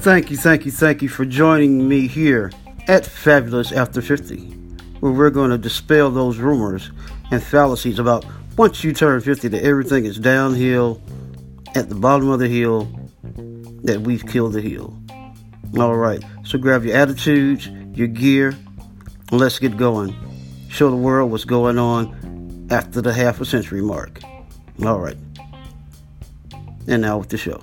Thank you, thank you, thank you for joining me here at Fabulous After 50, where we're going to dispel those rumors and fallacies about once you turn 50 that everything is downhill at the bottom of the hill, that we've killed the hill. All right, so grab your attitudes, your gear, and let's get going. Show the world what's going on after the half a century mark. All right. And now with the show.